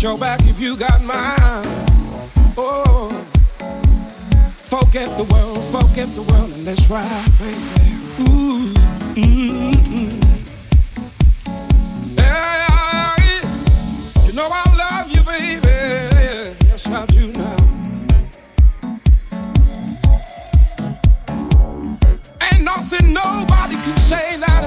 Got your back if you got mine. Oh, forget the world, forget the world, and let's ride, baby. Ooh, mm-hmm. hey, you know I love you, baby. Yes, I do now. Ain't nothing nobody can say that.